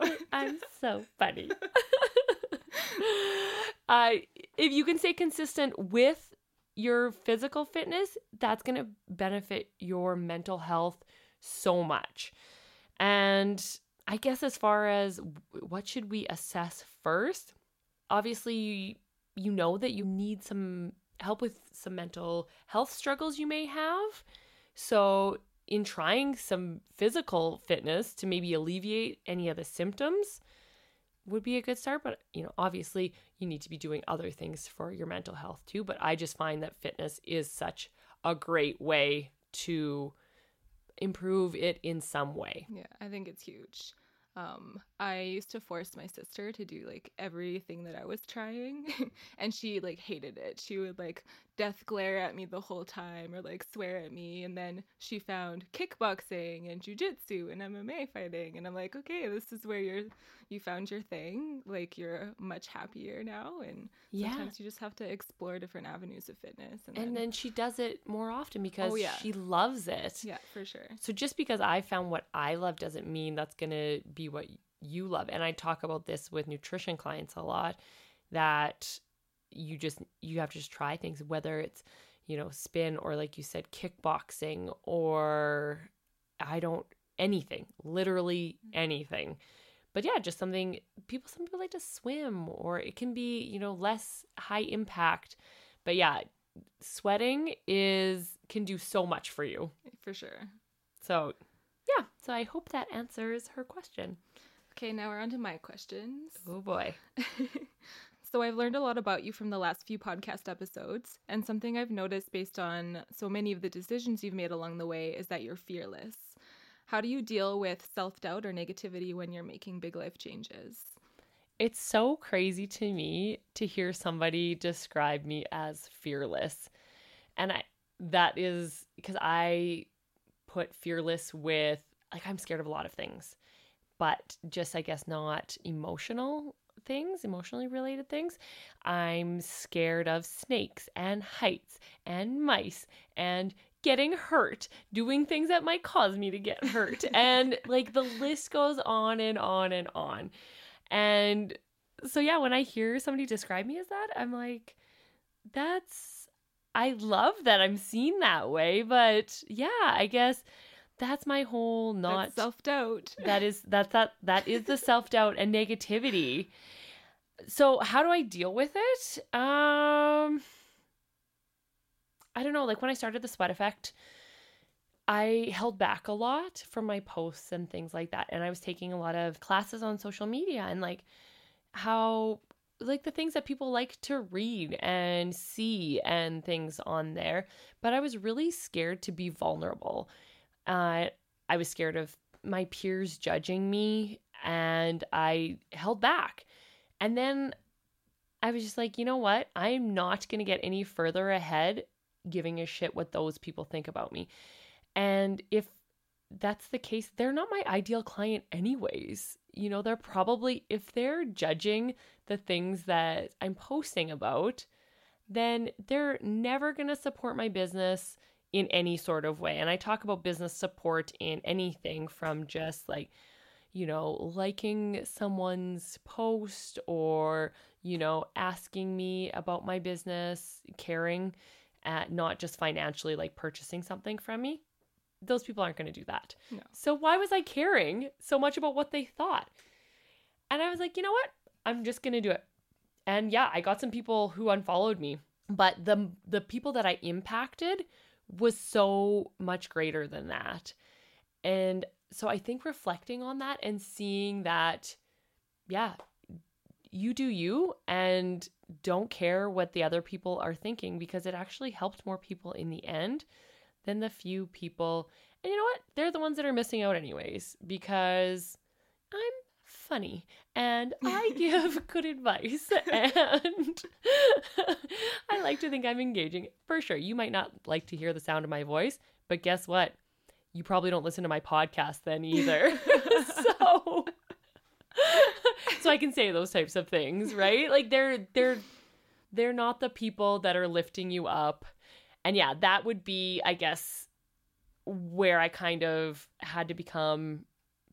Right. I'm so funny. uh, if you can stay consistent with your physical fitness, that's going to benefit your mental health so much. And I guess as far as what should we assess first, obviously you know that you need some help with some mental health struggles you may have. So in trying some physical fitness to maybe alleviate any of the symptoms would be a good start but you know obviously you need to be doing other things for your mental health too but i just find that fitness is such a great way to improve it in some way Yeah, I think it's huge. Um, I used to force my sister to do like everything that I was trying, and she like hated it. She would like death glare at me the whole time or like swear at me. And then she found kickboxing and jujitsu and MMA fighting, and I'm like, okay, this is where you're you found your thing. Like you're much happier now, and yeah sometimes you just have to explore different avenues of fitness. And, and then, then she does it more often because Oh, yeah. she loves it yeah, for sure. So just because I found what I love doesn't mean that's going to be what you love. And I talk about this with nutrition clients a lot that you just you have to just try things whether it's, you know, spin or like you said kickboxing or I don't anything, literally mm-hmm. anything. But yeah, just something people some people like to swim or it can be, you know, less high impact. But yeah, sweating is can do so much for you. For sure. So, yeah. So I hope that answers her question. Okay, now we're on to my questions. Oh boy. so I've learned a lot about you from the last few podcast episodes, and something I've noticed based on so many of the decisions you've made along the way is that you're fearless. How do you deal with self-doubt or negativity when you're making big life changes? It's so crazy to me to hear somebody describe me as fearless. And I that is because I put fearless with like I'm scared of a lot of things, but just I guess not emotional things, emotionally related things. I'm scared of snakes and heights and mice and getting hurt, doing things that might cause me to get hurt. and like the list goes on and on and on. And so yeah, when I hear somebody describe me as that, I'm like that's I love that I'm seen that way, but yeah, I guess that's my whole not self-doubt. that is that's that that is the self-doubt and negativity. So how do I deal with it? Um I don't know, like when I started the sweat effect, I held back a lot from my posts and things like that. And I was taking a lot of classes on social media and like how like the things that people like to read and see and things on there. But I was really scared to be vulnerable. Uh, I was scared of my peers judging me and I held back. And then I was just like, you know what? I'm not going to get any further ahead giving a shit what those people think about me. And if that's the case, they're not my ideal client, anyways. You know, they're probably, if they're judging the things that I'm posting about, then they're never going to support my business in any sort of way. And I talk about business support in anything from just like, you know, liking someone's post or, you know, asking me about my business, caring, at not just financially, like purchasing something from me. Those people aren't going to do that. No. So why was I caring so much about what they thought? And I was like, you know what? I'm just going to do it. And yeah, I got some people who unfollowed me, but the the people that I impacted was so much greater than that. And so I think reflecting on that and seeing that, yeah, you do you and don't care what the other people are thinking because it actually helped more people in the end than the few people. And you know what? They're the ones that are missing out, anyways, because I'm funny and I give good advice and I like to think I'm engaging. For sure, you might not like to hear the sound of my voice, but guess what? You probably don't listen to my podcast then either. so so I can say those types of things, right? Like they're they're they're not the people that are lifting you up. And yeah, that would be I guess where I kind of had to become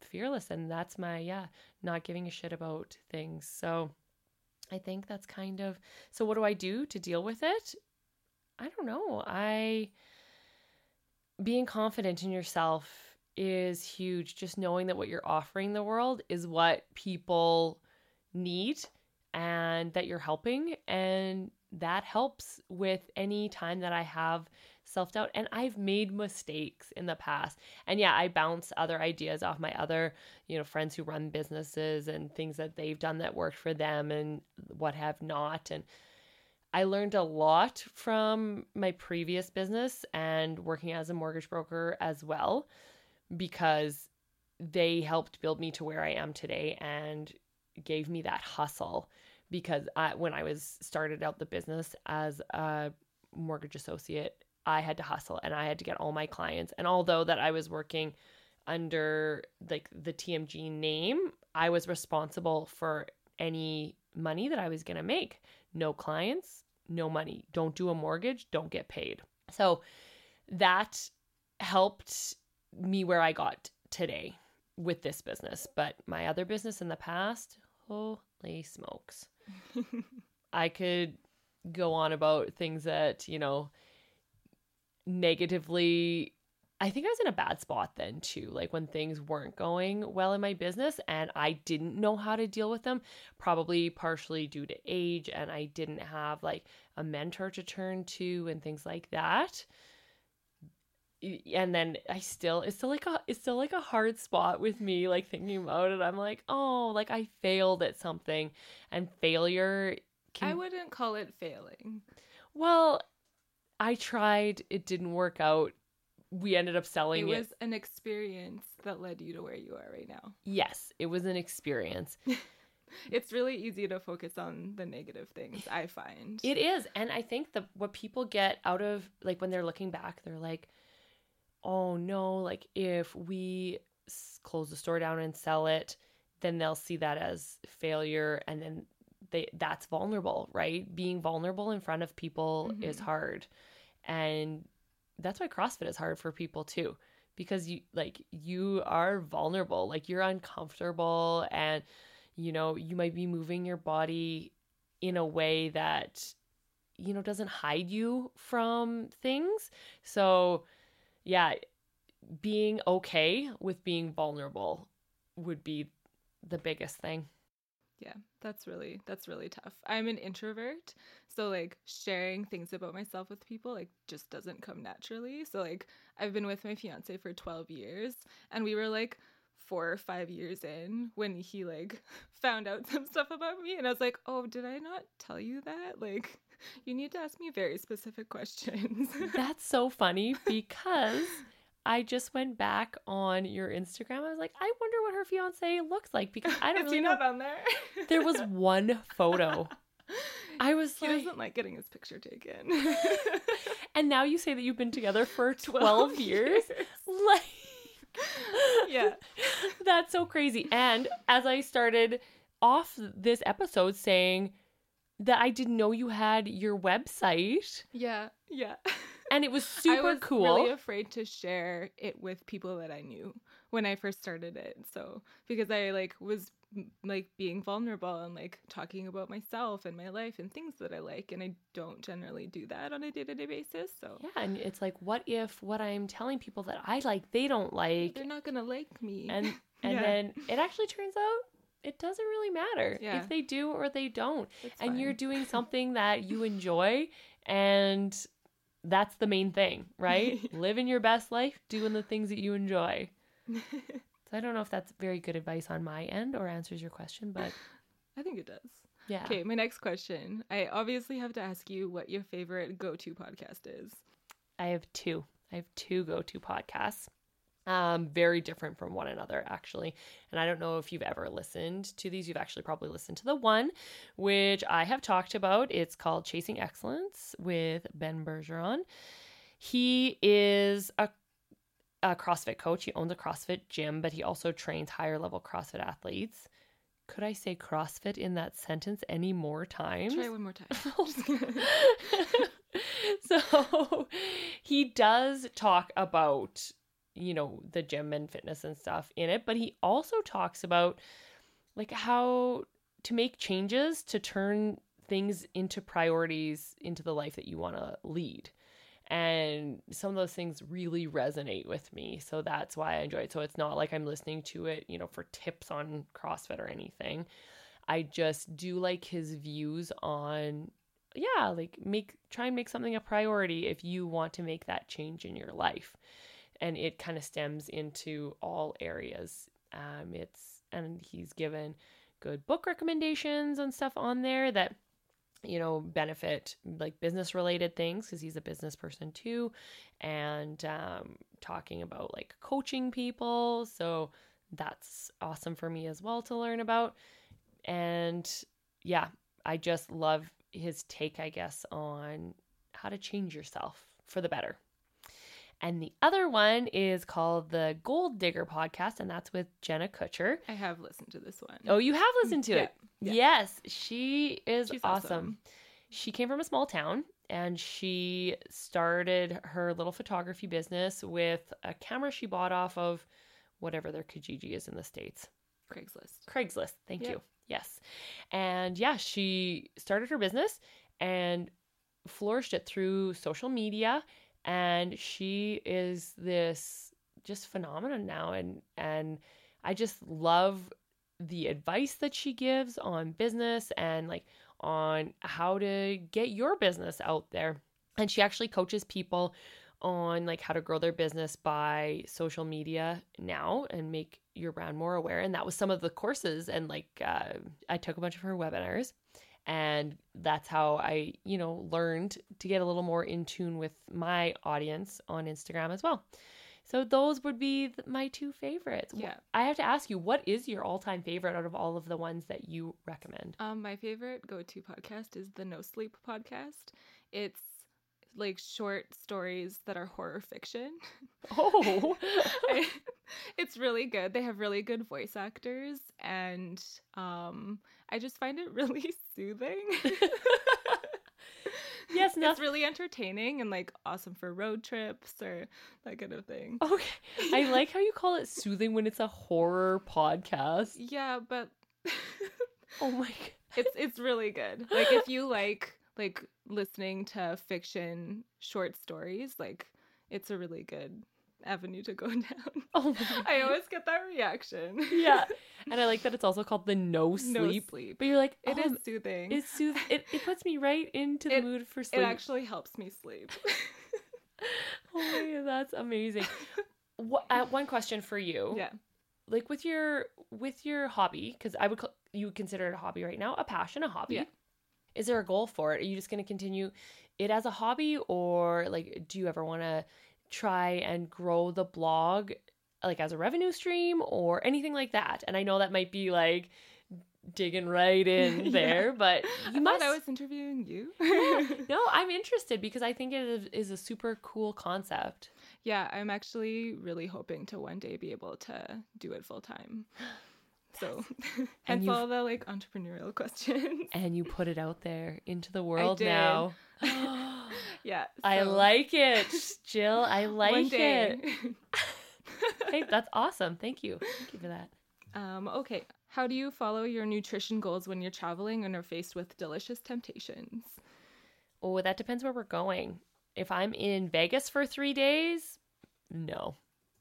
fearless and that's my yeah not giving a shit about things. So i think that's kind of so what do i do to deal with it? I don't know. I being confident in yourself is huge. Just knowing that what you're offering the world is what people need and that you're helping. And that helps with any time that i have self doubt. And I've made mistakes in the past. And yeah, I bounce other ideas off my other, you know, friends who run businesses and things that they've done that worked for them and what have not. And I learned a lot from my previous business and working as a mortgage broker as well because they helped build me to where I am today and gave me that hustle because I, when I was started out the business as a mortgage associate I had to hustle and I had to get all my clients. And although that I was working under like the TMG name, I was responsible for any money that I was going to make. No clients, no money. Don't do a mortgage, don't get paid. So that helped me where I got today with this business. But my other business in the past, holy smokes. I could go on about things that, you know, negatively I think I was in a bad spot then too, like when things weren't going well in my business and I didn't know how to deal with them, probably partially due to age and I didn't have like a mentor to turn to and things like that. And then I still it's still like a it's still like a hard spot with me like thinking about it. I'm like, "Oh, like I failed at something." And failure can I wouldn't call it failing. Well, I tried, it didn't work out. We ended up selling it. It was an experience that led you to where you are right now. Yes, it was an experience. it's really easy to focus on the negative things, I find. It is. And I think the what people get out of like when they're looking back, they're like, "Oh no, like if we close the store down and sell it, then they'll see that as failure and then they that's vulnerable, right? Being vulnerable in front of people mm-hmm. is hard and that's why CrossFit is hard for people too because you like you are vulnerable like you're uncomfortable and you know you might be moving your body in a way that you know doesn't hide you from things. So yeah being okay with being vulnerable would be the biggest thing yeah, that's really that's really tough. I'm an introvert, so like sharing things about myself with people like just doesn't come naturally. So like I've been with my fiance for 12 years and we were like 4 or 5 years in when he like found out some stuff about me and I was like, "Oh, did I not tell you that?" Like you need to ask me very specific questions. That's so funny because I just went back on your Instagram. I was like, I wonder what her fiance looks like because I don't Is really know. on there? there was one photo. I was he like, doesn't like getting his picture taken. and now you say that you've been together for 12, 12 years? years. Like Yeah. That's so crazy. And as I started off this episode saying that I didn't know you had your website. Yeah. Yeah. And it was super cool. I was cool. really afraid to share it with people that I knew when I first started it. So because I like was like being vulnerable and like talking about myself and my life and things that I like, and I don't generally do that on a day to day basis. So yeah, and it's like, what if what I'm telling people that I like, they don't like, they're not gonna like me. and and Yeah. then it actually turns out it doesn't really matter Yeah. if they do or they don't, It's and you're doing something that you enjoy, and that's the main thing, right? Living your best life, doing the things that you enjoy. So I don't know if that's very good advice on my end or answers your question, but I think it does. yeah. Okay, my next question. I obviously have to ask you what your favorite go to podcast is. I have two. I have two go-to podcasts. Um, very different from one another, actually. And I don't know if you've ever listened to these. You've actually probably listened to the one which I have talked about. It's called Chasing Excellence with Ben Bergeron. He is a a CrossFit coach. He owns a CrossFit gym, but he also trains higher level CrossFit athletes. Could I say CrossFit in that sentence any more times? Try one more time. so he does talk about you know the gym and fitness and stuff in it but he also talks about like how to make changes to turn things into priorities into the life that you want to lead. And some of those things really resonate with me so that's why i enjoy it. So it's not like i'm listening to it you know for tips on crossfit or anything. I just do like his views on yeah, like make try and make something a priority if you want to make that change in your life. And it kind of stems into all areas. Um, it's and he's given good book recommendations and stuff on there that you know benefit like business related things because he's a business person too and um, talking about like coaching people. So that's awesome for me as well to learn about. And yeah i just love his take i guess on how to change yourself for the better and the other one is called the goal digger podcast and that's with jenna kutcher I have listened to this one. oh you have listened to Yeah, it yeah. yes she is awesome. awesome. she came from a small town and she started her little photography business with a camera she bought off of whatever their kijiji is in the states Craigslist. Craigslist. Thank Yep. you. Yes. And yeah, she started her business and flourished it through social media and she is this just phenomenon now and and I just love the advice that she gives on business and like on how to get your business out there. And she actually coaches people on like how to grow their business by social media now and make your brand more aware and that was some of the courses and like uh, i took a bunch of her webinars and that's how i you know learned to get a little more in tune with my audience on instagram as well so those would be th- my two favorites Yeah. i have to ask you what is your all-time favorite out of all of the ones that you recommend Um, my favorite go to podcast is the No Sleep podcast. It's like short stories that are horror fiction. oh I- it's really good. They have really good voice actors, and um, I just find it really soothing. yes it's really entertaining and like awesome for road trips or that kind of thing. okay i like how you call it soothing when it's a horror podcast Yeah, but oh my god it's it's really good. Like if you like like listening to fiction short stories, like it's a really good avenue to go down. Oh I always get that reaction. yeah. And I like that it's also called the no sleep. No sleep. But you're like, It oh, is soothing. It's sooth- it, it puts me right into the It- mood for sleep. it actually helps me sleep. oh my that's amazing. What, uh, one question for you. yeah. Like with your with your hobby, because I would call, you would consider it a hobby right now, a passion, a hobby. Yeah. Is there a goal for it? Are you just going to continue it as a hobby, or like, do you ever want to try and grow the blog like as a revenue stream or anything like that? And I know that might be like digging right in Yeah. there, but I you must. thought I was interviewing you. Yeah. no, I'm interested because I think it is a super cool concept. yeah, I'm actually really hoping to one day be able to do it full time. So, you've- all the like entrepreneurial questions. And you put it out there into the world did. now. yeah. I like it, Jill. I like it. Hey, that's awesome. Thank you. Thank you for that. um, okay. How do you follow your nutrition goals when you're traveling and are faced with delicious temptations? Oh, that depends where we're going. If I'm in Vegas for three days, no.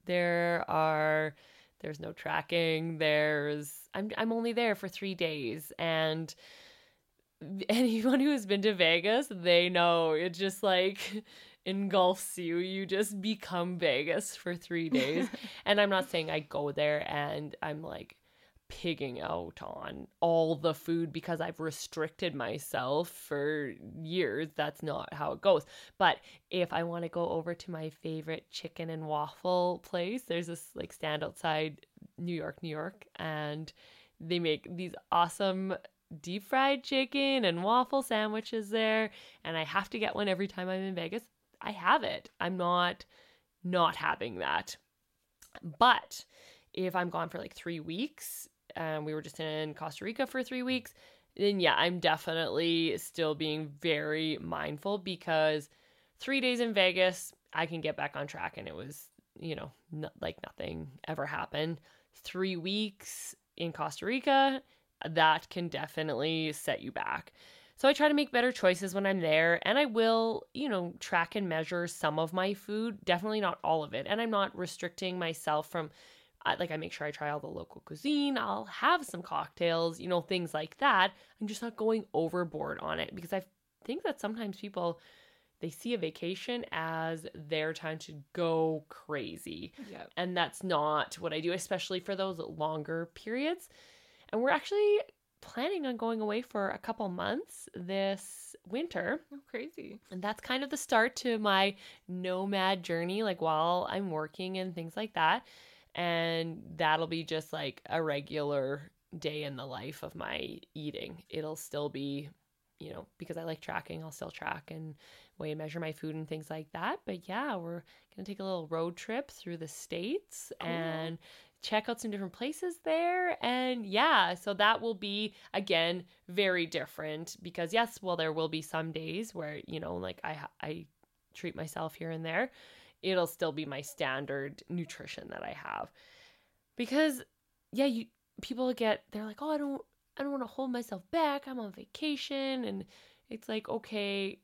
There are there's no tracking. There's I'm I'm only there for three days and anyone who has been to Vegas, they know it just like engulfs you. You just become Vegas for three days. and I'm not saying I go there and I'm like pigging out on all the food because I've restricted myself for years. That's not how it goes. But if I want to go over to my favorite chicken and waffle place, there's this like stand outside New York, New York, and they make these awesome deep fried chicken and waffle sandwiches there. And I have to get one every time I'm in Vegas. I have it. I'm not not having that. But if I'm gone for like three weeks, and we were just in Costa Rica for three weeks, then yeah, I'm definitely still being very mindful because three days in Vegas, I can get back on track and it was, you know, like nothing ever happened. Three weeks in Costa Rica, that can definitely set you back. So I try to make better choices when I'm there and I will, you know, track and measure some of my food, definitely not all of it. And I'm not restricting myself from I, like I make sure I try all the local cuisine. I'll have some cocktails, you know, things like that. I'm just not going overboard on it because I think that sometimes people they see a vacation as their time to go crazy. Yeah. And that's not what I do, especially for those longer periods. And we're actually planning on going away for a couple months this winter. Oh, crazy. And that's kind of the start to my nomad journey, like while I'm working and things like that. And that'll be just like a regular day in the life of my eating. It'll still be, you know, because I like tracking, I'll still track and weigh and measure my food and things like that. But yeah, we're going to take a little road trip through the States Cool. and check out some different places there. And yeah, so that will be, again, very different because, yes, well, there will be some days where, you know, like I, I treat myself here and there. It'll still be my standard nutrition that I have. Because, yeah, you people get, they're like, oh, I don't, I don't want to hold myself back. I'm on vacation. And it's like, okay,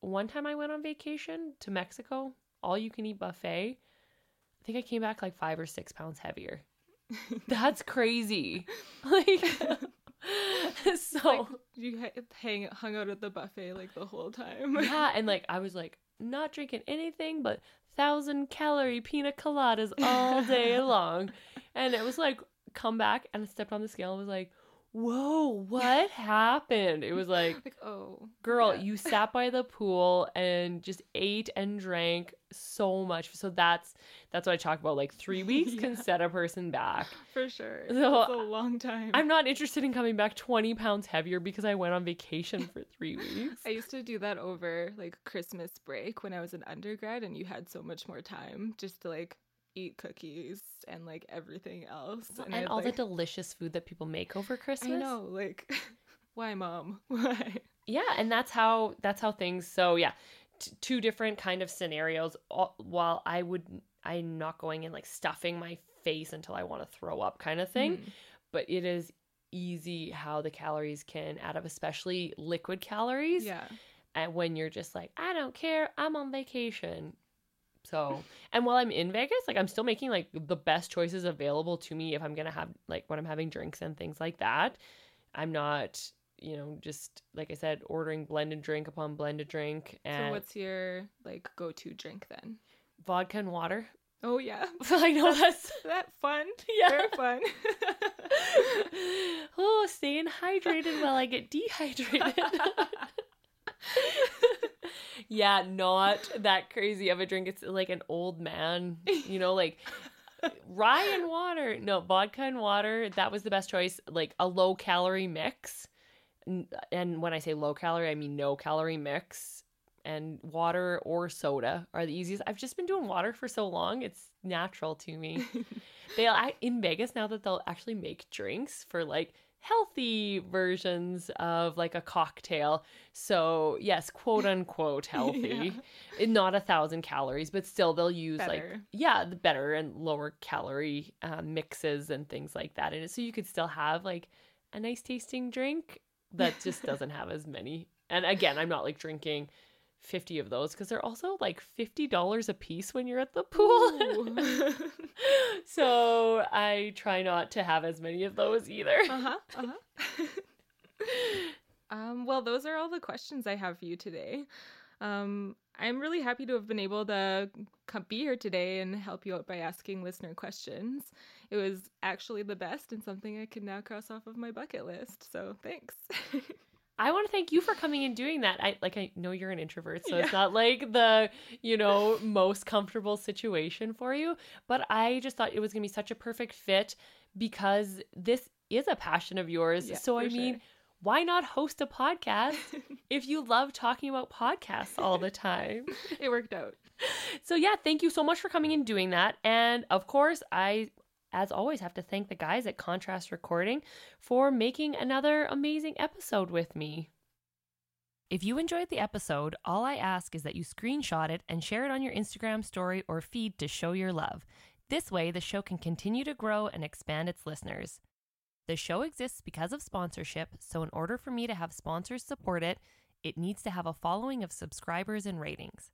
one time I went on vacation to Mexico, all you can eat buffet. I think I came back like five or six pounds heavier. That's crazy. Like, so Like you hang hung out at the buffet like the whole time. yeah, and like I was like not drinking anything but thousand calorie pina coladas all day long, and it was like come back and I stepped on the scale and was like, whoa, what happened? It was like like oh, girl yeah. you sat by the pool and just ate and drank so much so that's that's what i talk about like three weeks can set a person back for sure. So, It's a long time. i'm not interested in coming back 20 pounds heavier because i went on vacation for three weeks I used to do that over like Christmas break when I was an undergrad and you had so much more time just to like eat cookies and like everything else. and, I'd, all like, the delicious food that people make over christmas I know, like why mom? Why? yeah and that's how that's how things so yeah t- two different kind of scenarios All- while i would i'm not going in like stuffing my face until i want to throw up kind of thing Mhm. but it is easy how the calories can add up especially liquid calories Yeah. and when you're just like i don't care i'm on vacation so and while i'm in vegas like i'm still making like the best choices available to me if i'm gonna have like when i'm having drinks and things like that i'm not you know just like i said ordering blended drink upon blended drink So and what's your like go-to drink then? vodka and water Oh yeah. i know that's that fun. yeah Very fun. oh staying hydrated while i get dehydrated yeah, not that crazy of a drink. It's like an old man, you know, like rye and water. No, vodka and water. That was the best choice. Like a low calorie mix. And when I say low calorie, I mean no calorie mix. and water or soda are the easiest. I've just been doing water for so long; it's natural to me. they'll in Vegas now that they'll actually make drinks for like healthy versions of like a cocktail. So, yes, quote unquote healthy. yeah. Not a thousand calories, but still they'll use better. like, yeah, the better and lower calorie um, mixes and things like that in it. So you could still have like a nice tasting drink that just doesn't have as many. And again, I'm not like drinking 50 of those because they're also like $50 a piece when you're at the pool. so I try not to have as many of those either. Uh-huh. Uh-huh. um, well, those are all the questions I have for you today. Um, I'm really happy to have been able to come, be here today and help you out by asking listener questions. It was actually the best and something I can now cross off of my bucket list. So thanks. I want to thank you for coming and doing that. I like I know you're an introvert, so yeah. it's not like the, you know, most comfortable situation for you, but I just thought it was going to be such a perfect fit because this is a passion of yours. Yeah, so I mean, sure. why not host a podcast if you love talking about podcasts all the time? it worked out. So yeah, thank you so much for coming and doing that. And of course, I as always, have to thank the guys at Contrast Recording for making another amazing episode with me. If you enjoyed the episode, all I ask is that you screenshot it and share it on your Instagram story or feed to show your love. This way, the show can continue to grow and expand its listeners. The show exists because of sponsorship, so in order for me to have sponsors support it, it needs to have a following of subscribers and ratings.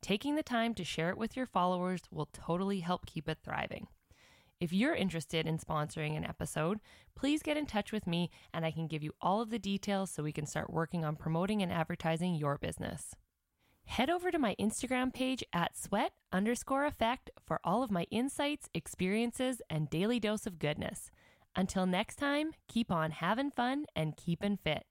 Taking the time to share it with your followers will totally help keep it thriving. If you're interested in sponsoring an episode, please get in touch with me and I can give you all of the details so we can start working on promoting and advertising your business. Head over to my Instagram page at sweat underscore effect for all of my insights, experiences, and daily dose of goodness. Until next time, keep on having fun and keeping fit.